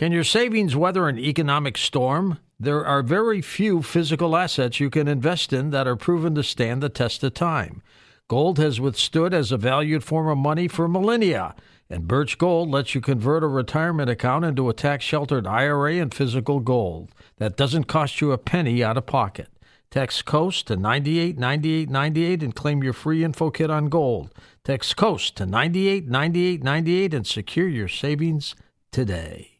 Can your savings weather an economic storm? There are very few physical assets you can invest in that are proven to stand the test of time. Gold has withstood as a valued form of money for millennia, and Birch Gold lets you convert a retirement account into a tax sheltered IRA and physical gold that doesn't cost you a penny out of pocket. Text COAST to 989898 and claim your free info kit on gold. Text COAST to 989898 and secure your savings today.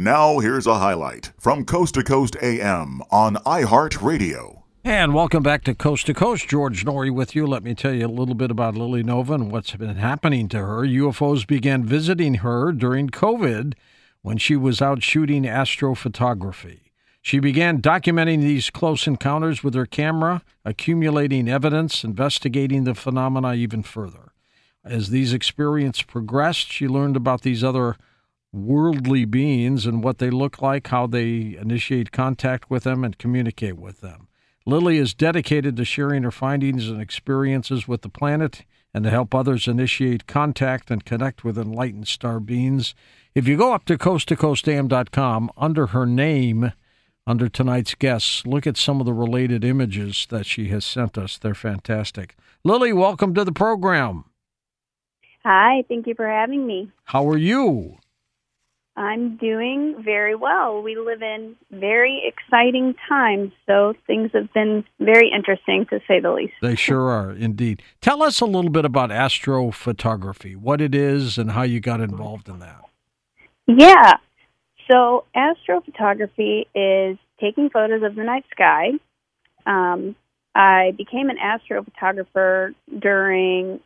Now, here's a highlight from Coast to Coast AM on iHeartRadio. And welcome back to Coast to Coast. George Noory with you. Let me tell you a little bit about Lily Nova and what's been happening to her. UFOs began visiting her during COVID when she was out shooting astrophotography. She began documenting these close encounters with her camera, accumulating evidence, investigating the phenomena even further. As these experiences progressed, she learned about these other worldly beings and what they look like, how they initiate contact with them and communicate with them. Lily is dedicated to sharing her findings and experiences with the planet and to help others initiate contact and connect with enlightened star beings. If you go up to coasttocoastam.com under her name, under tonight's guests, look at some of the related images that she has sent us. They're fantastic. Lily, welcome to the program. Hi, thank you for having me. How are you? I'm doing very well. We live in very exciting times, so things have been very interesting to say the least. They sure are, indeed. Tell us a little bit about astrophotography, what it is, and how you got involved in that. Yeah. So, astrophotography is taking photos of the night sky. Um, I became an astrophotographer during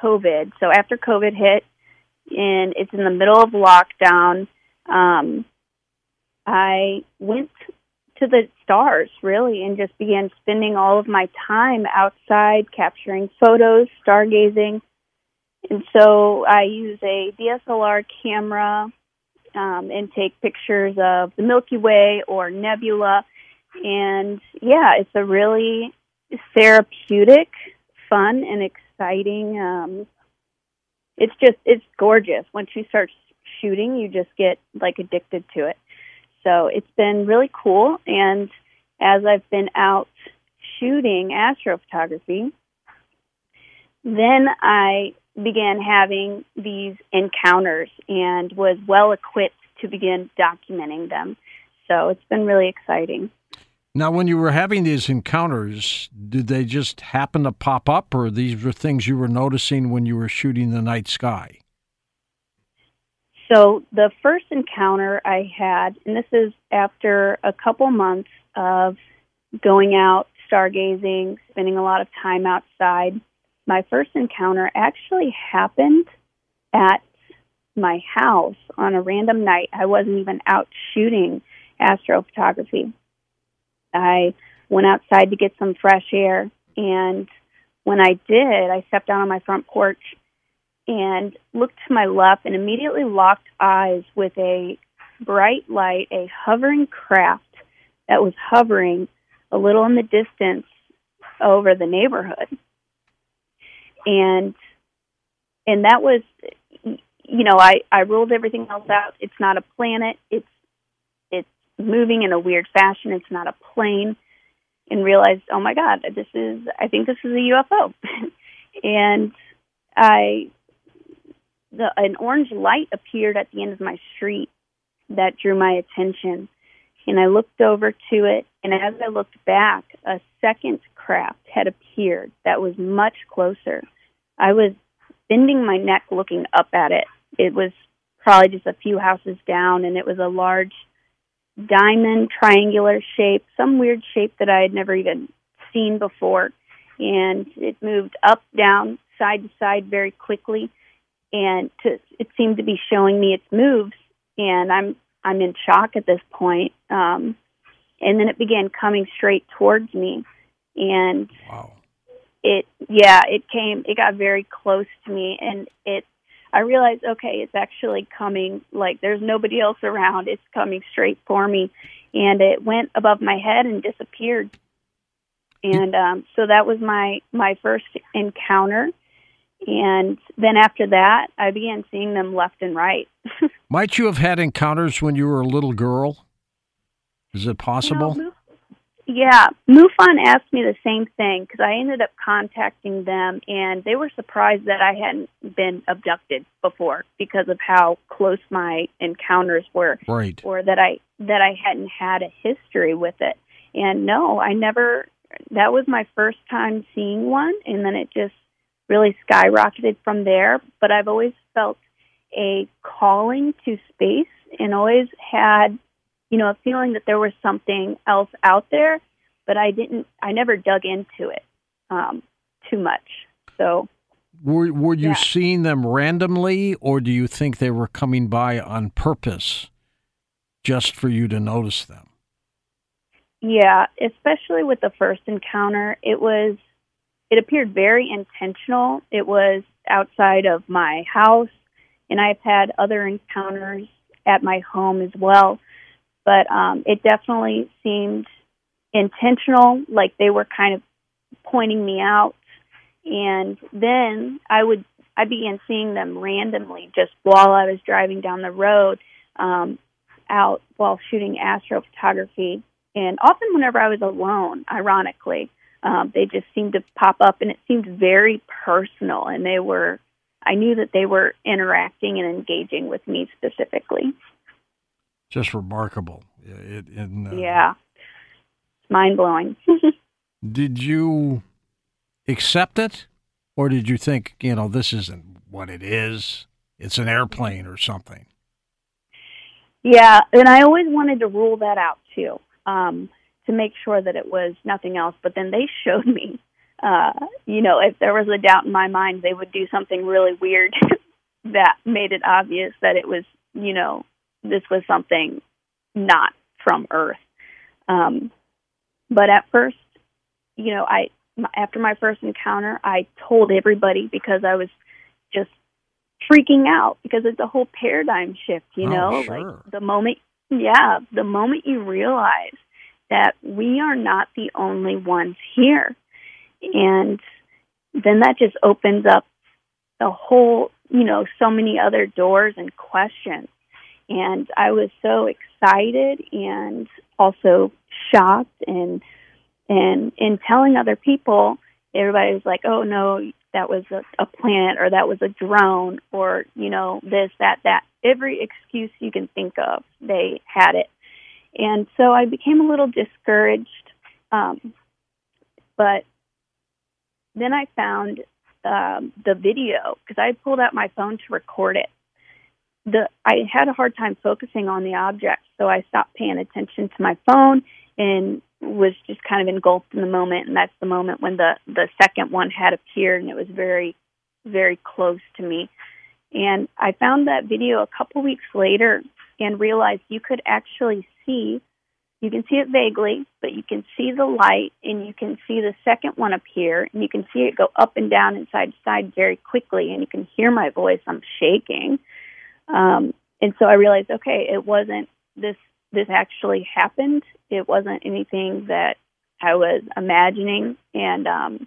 COVID. So, after COVID hit, and it's in the middle of lockdown, um, I went to the stars really and just began spending all of my time outside capturing photos, stargazing. And so I use a DSLR camera um, and take pictures of the Milky Way or nebula. And yeah, it's a really therapeutic, fun, and exciting. Um, it's just it's gorgeous. Once you start shooting, you just get like addicted to it. So it's been really cool. And as I've been out shooting astrophotography, then I began having these encounters and was well equipped to begin documenting them. So it's been really exciting. Now, when you were having these encounters, did they just happen to pop up, or these were things you were noticing when you were shooting the night sky? So, the first encounter I had, and this is after a couple months of going out, stargazing, spending a lot of time outside, my first encounter actually happened at my house on a random night. I wasn't even out shooting astrophotography. I went outside to get some fresh air, and when I did, I stepped out on my front porch and looked to my left and immediately locked eyes with a bright light, a hovering craft that was hovering a little in the distance over the neighborhood. And and that was you know, I I ruled everything else out. It's not a planet. It's it's moving in a weird fashion. It's not a plane. And realized, oh my God, this is I think this is a UFO. and I the an orange light appeared at the end of my street that drew my attention. And I looked over to it, and as I looked back, a second craft had appeared that was much closer. I was bending my neck looking up at it. It was probably just a few houses down, and it was a large diamond triangular shape, some weird shape that I had never even seen before. And it moved up, down, side to side very quickly, and to, it seemed to be showing me its moves. And I'm I'm in shock at this point. Um, and then it began coming straight towards me, and Wow. it yeah it came it got very close to me and it i realized okay it's actually coming like there's nobody else around it's coming straight for me and it went above my head and disappeared and um so that was my my first encounter and then after that i began seeing them left and right Might you have had encounters when you were a little girl? Is it possible? You know, yeah, MUFON asked me the same thing because I ended up contacting them, and they were surprised that I hadn't been abducted before because of how close my encounters were, right. or that I that I hadn't had a history with it. And no, I never. That was my first time seeing one, and then it just really skyrocketed from there. But I've always felt a calling to space, and always had you know, a feeling that there was something else out there, but I didn't, I never dug into it um, too much. So, Were were you Yeah. seeing them randomly, or do you think they were coming by on purpose, just for you to notice them? yeah, especially with the first encounter, it was, it appeared very intentional. It was outside of my house, and I've had other encounters at my home as well. But um, it definitely seemed intentional, like they were kind of pointing me out. And then I would I began seeing them randomly just while I was driving down the road um, out while shooting astrophotography. And often, whenever I was alone, ironically, um, they just seemed to pop up, and it seemed very personal. And they were, I knew that they were interacting and engaging with me specifically. Just remarkable. It, in, uh, Yeah, it's mind blowing. Did you accept it, or did you think, you know, this isn't what it is? It's an airplane or something. Yeah, and I always wanted to rule that out too, um, to make sure that it was nothing else. But then they showed me, uh, you know, if there was a doubt in my mind, they would do something really weird that made it obvious that it was, you know, this was something not from Earth. Um, but at first, you know, I after my first encounter, I told everybody because I was just freaking out because it's a whole paradigm shift, you Oh, know, sure. like the moment yeah, the moment you realize that we are not the only ones here. And then that just opens up the whole, you know, so many other doors and questions. And I was so excited and also shocked and and in telling other people, everybody was like, "Oh no, that was a, a plant or that was a drone or you know this that that." Every excuse you can think of, they had it, and so I became a little discouraged. Um, but then I found um, the video because I pulled out my phone to record it. The I had a hard time focusing on the object, so I stopped paying attention to my phone and was just kind of engulfed in the moment. And that's the moment when the the second one had appeared, and it was very, very close to me. And I found that video a couple weeks later and realized you could actually see you can see it vaguely, but you can see the light and you can see the second one appear and you can see it go up and down and side to side very quickly and you can hear my voice. I'm shaking. Um, and so I realized, okay, it wasn't this, this actually happened. It wasn't anything that I was imagining. And, um,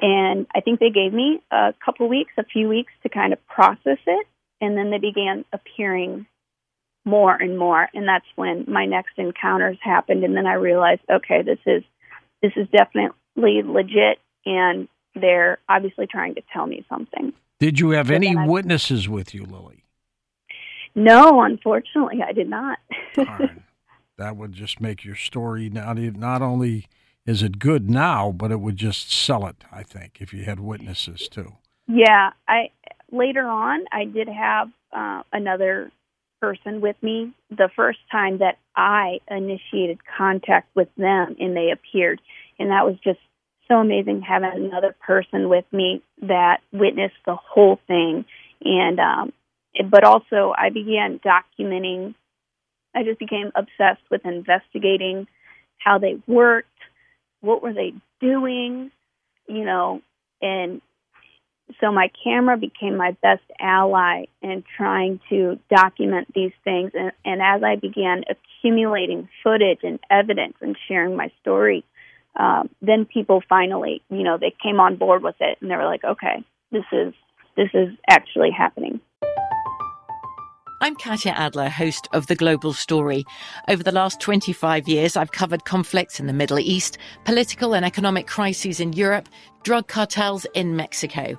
and I think they gave me a couple weeks, a few weeks to kind of process it. And then they began appearing more and more and that's when my next encounters happened and then I realized okay this is this is definitely legit and they're obviously trying to tell me something. Did you have But any I- witnesses with you, Lily? No, unfortunately, I did not. That would just make your story not not only is it good now, but it would just sell it. I think if you had witnesses too. Yeah, I later on I did have uh, another person with me the first time that I initiated contact with them and they appeared, and that was just so amazing having another person with me that witnessed the whole thing, and um, but also I began documenting. I just became obsessed with investigating how they worked, what were they doing, you know, and so my camera became my best ally in trying to document these things and, and as i began accumulating footage and evidence and sharing my story um, then people finally you know they came on board with it and they were like okay this is this is actually happening I'm Katya Adler, host of The Global Story. Over the last 25 years, I've covered conflicts in the Middle East, political and economic crises in Europe, drug cartels in Mexico.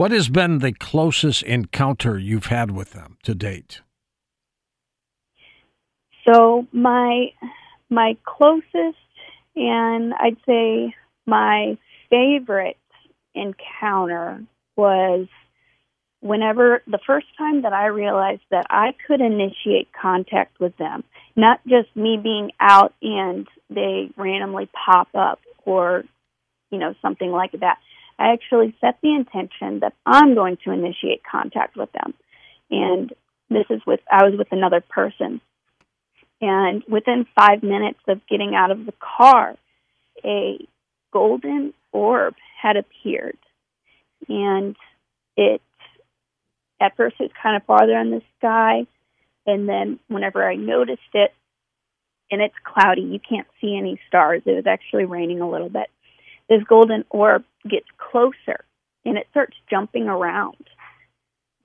What has been the closest encounter you've had with them to date? So my my closest and I'd say my favorite encounter was whenever the first time that I realized that I could initiate contact with them, not just me being out and they randomly pop up or you know something like that. I actually set the intention that I'm going to initiate contact with them. And this is with I was with another person. And within five minutes of getting out of the car, a golden orb had appeared. And it, at first, it was kind of farther in the sky. And then, whenever I noticed it, and it's cloudy, you can't see any stars. It was actually raining a little bit. This golden orb gets closer and it starts jumping around,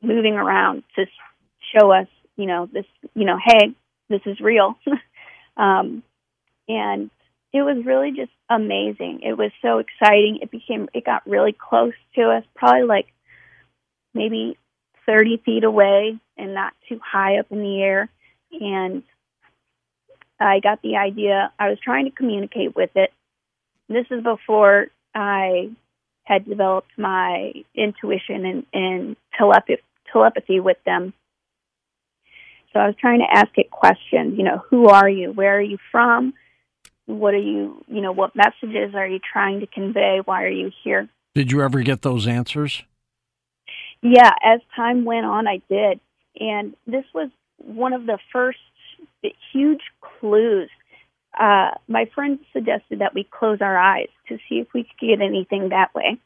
moving around to show us, you know, this, you know, hey, this is real. um, and it was really just amazing. It was so exciting. It became, it got really close to us, probably like maybe 30 feet away and not too high up in the air. And I got the idea. I was trying to communicate with it. This is before I had developed my intuition and, and telepathy, telepathy with them. So I was trying to ask it questions, you know, who are you? Where are you from? What are you, you know, what messages are you trying to convey? Why are you here? Did you ever get those answers? Yeah, as time went on, I did. And this was one of the first huge clues uh, my friend suggested that we close our eyes to see if we could get anything that way.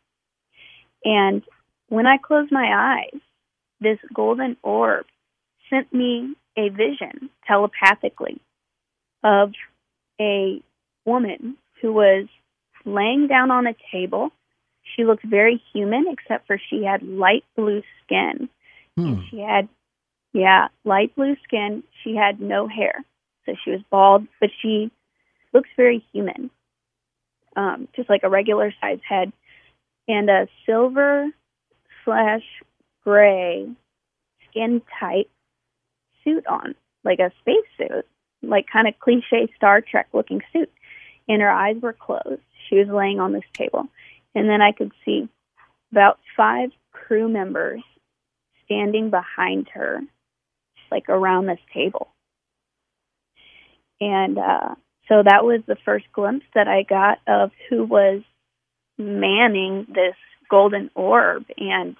And when I closed my eyes, this golden orb sent me a vision telepathically of a woman who was laying down on a table. She looked very human, except for she had light blue skin. Hmm. And she had, yeah, light blue skin. She had no hair. So she was bald, but she looks very human, um, just like a regular size head, and a silver slash gray skin tight suit on, like a space suit, like kind of cliche Star Trek looking suit. And her eyes were closed. She was laying on this table. And then I could see about five crew members standing behind her, like around this table. And uh, so that was the first glimpse that I got of who was manning this golden orb. And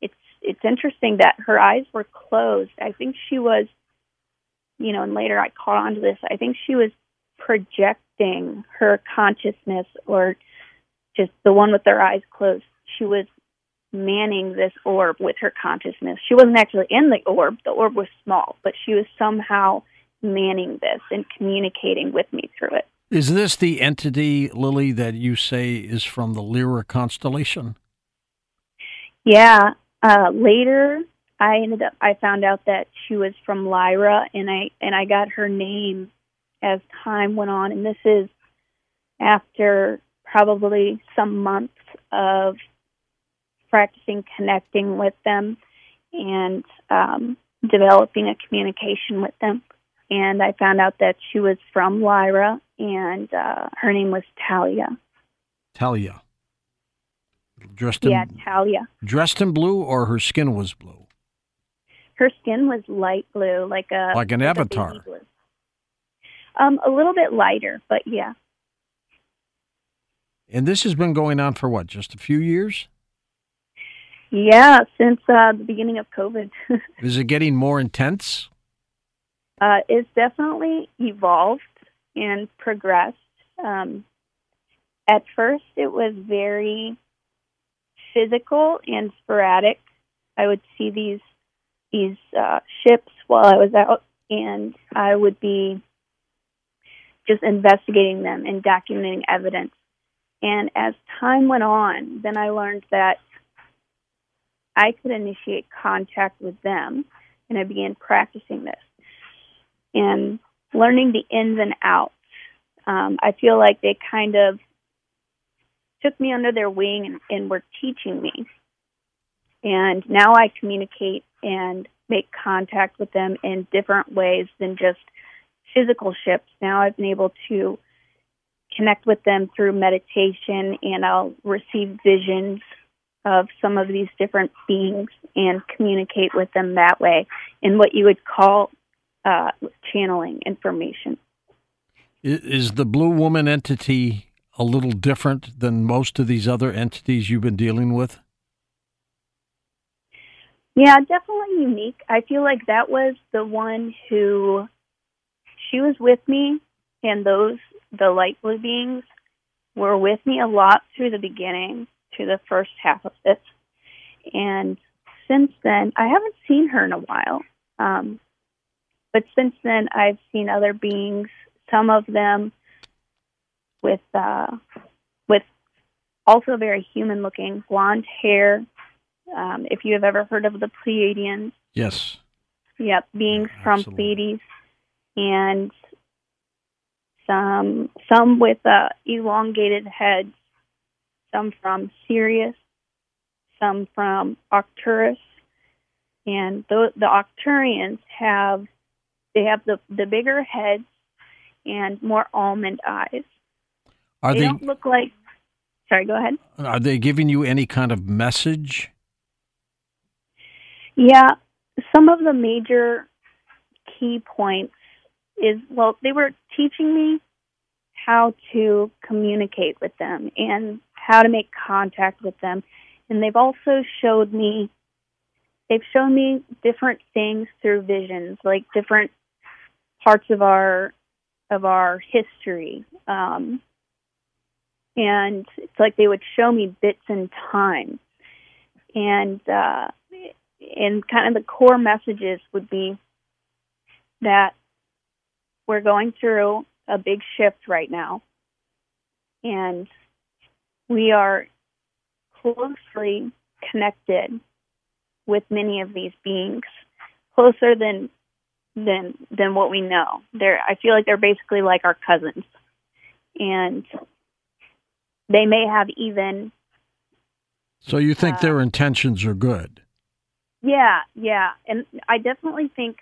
it's it's interesting that her eyes were closed. I think she was, you know, and later I caught on to this. I think she was projecting her consciousness, or just the one with their eyes closed. She was manning this orb with her consciousness. She wasn't actually in the orb. The orb was small, but she was somehow manning this and communicating with me through it. Is this the entity, Lily, that you say is from the Lyra constellation? Yeah. Uh, later, I ended up. I found out that she was from Lyra, and I and I got her name as time went on. And this is after probably some months of practicing connecting with them and um, developing a communication with them and I found out that she was from Lyra, and uh, her name was Talia. Talia. Dressed in, yeah, Talia. Dressed in blue, or her skin was blue. Her skin was light blue, like a like an like avatar. A um, a little bit lighter, but yeah. And this has been going on for what? Just a few years? Yeah, since uh, the beginning of COVID. Is it getting more intense? Uh, it's definitely evolved and progressed. Um, at first, it was very physical and sporadic. I would see these these uh, ships while I was out, and I would be just investigating them and documenting evidence. And as time went on, then I learned that I could initiate contact with them, and I began practicing this and learning the ins and outs. Um, I feel like they kind of took me under their wing and, and were teaching me. And now I communicate and make contact with them in different ways than just physical ships. Now I've been able to connect with them through meditation and I'll receive visions of some of these different beings and communicate with them that way in what you would call uh, channeling information. Is the Blue Woman entity a little different than most of these other entities you've been dealing with? Yeah, definitely unique. I feel like that was the one who she was with me, and those the light blue beings were with me a lot through the beginning, to the first half of this, and since then I haven't seen her in a while. Um, but since then, I've seen other beings, some of them with uh, with also very human looking blonde hair. Um, if you have ever heard of the Pleiadians, yes, yep, beings from Pleiades, and some some with uh, elongated heads, some from Sirius, some from Arcturus, and the, the Arcturians have they have the the bigger heads and more almond eyes. Are they, they don't look like? Sorry, go ahead. Are they giving you any kind of message? Yeah, some of the major key points is well, they were teaching me how to communicate with them and how to make contact with them. And they've also showed me they've shown me different things through visions, like different parts of our of our history. Um, and it's like they would show me bits in time. And uh, and kind of the core messages would be that we're going through a big shift right now, and we are closely connected with many of these beings, closer than than than what we know. They're I feel like they're basically like our cousins, and they may have even. So you think uh, their intentions are good? Yeah, yeah, and I definitely think.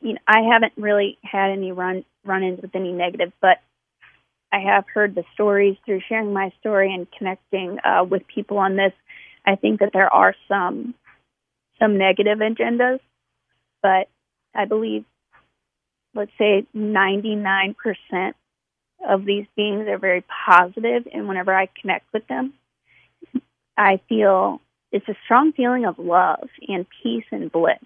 You know, I haven't really had any run run-ins with any negative, but I have heard the stories through sharing my story and connecting uh, with people on this. I think that there are some some negative agendas, but I believe, let's say, 99% of these beings are very positive, and whenever I connect with them, I feel it's a strong feeling of love and peace and bliss.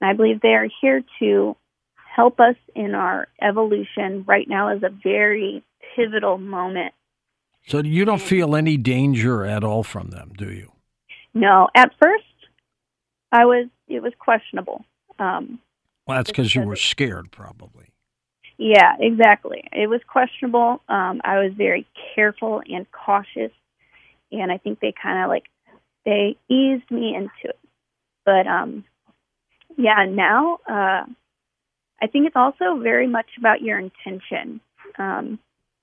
And I believe they are here to help us in our evolution. Right now is a very pivotal moment. So you don't feel any danger at all from them, do you? No, at first I was it was questionable. Um, well, that's because you were scared, probably. Yeah, exactly. It was questionable. Um, I was very careful and cautious, and I think they kind of like they eased me into it. But um, yeah, now uh, I think it's also very much about your intention um,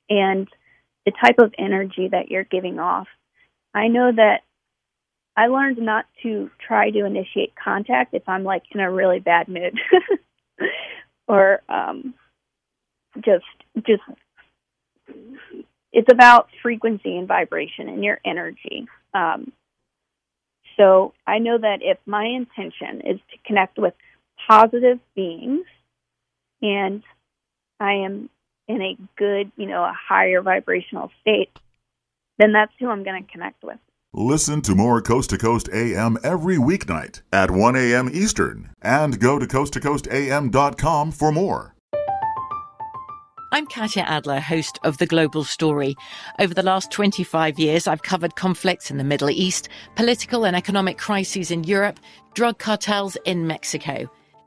and the type of energy that you're giving off. I know that I learned not to try to initiate contact if I'm like in a really bad mood or um just just it's about frequency and vibration and your energy. Um so I know that if my intention is to connect with positive beings and I am in a good, you know, a higher vibrational state, then that's who I'm going to connect with. Listen to more Coast to Coast AM every weeknight at 1 a.m. Eastern and go to coasttocoastam.com for more. I'm Katya Adler, host of The Global Story. Over the last 25 years, I've covered conflicts in the Middle East, political and economic crises in Europe, drug cartels in Mexico.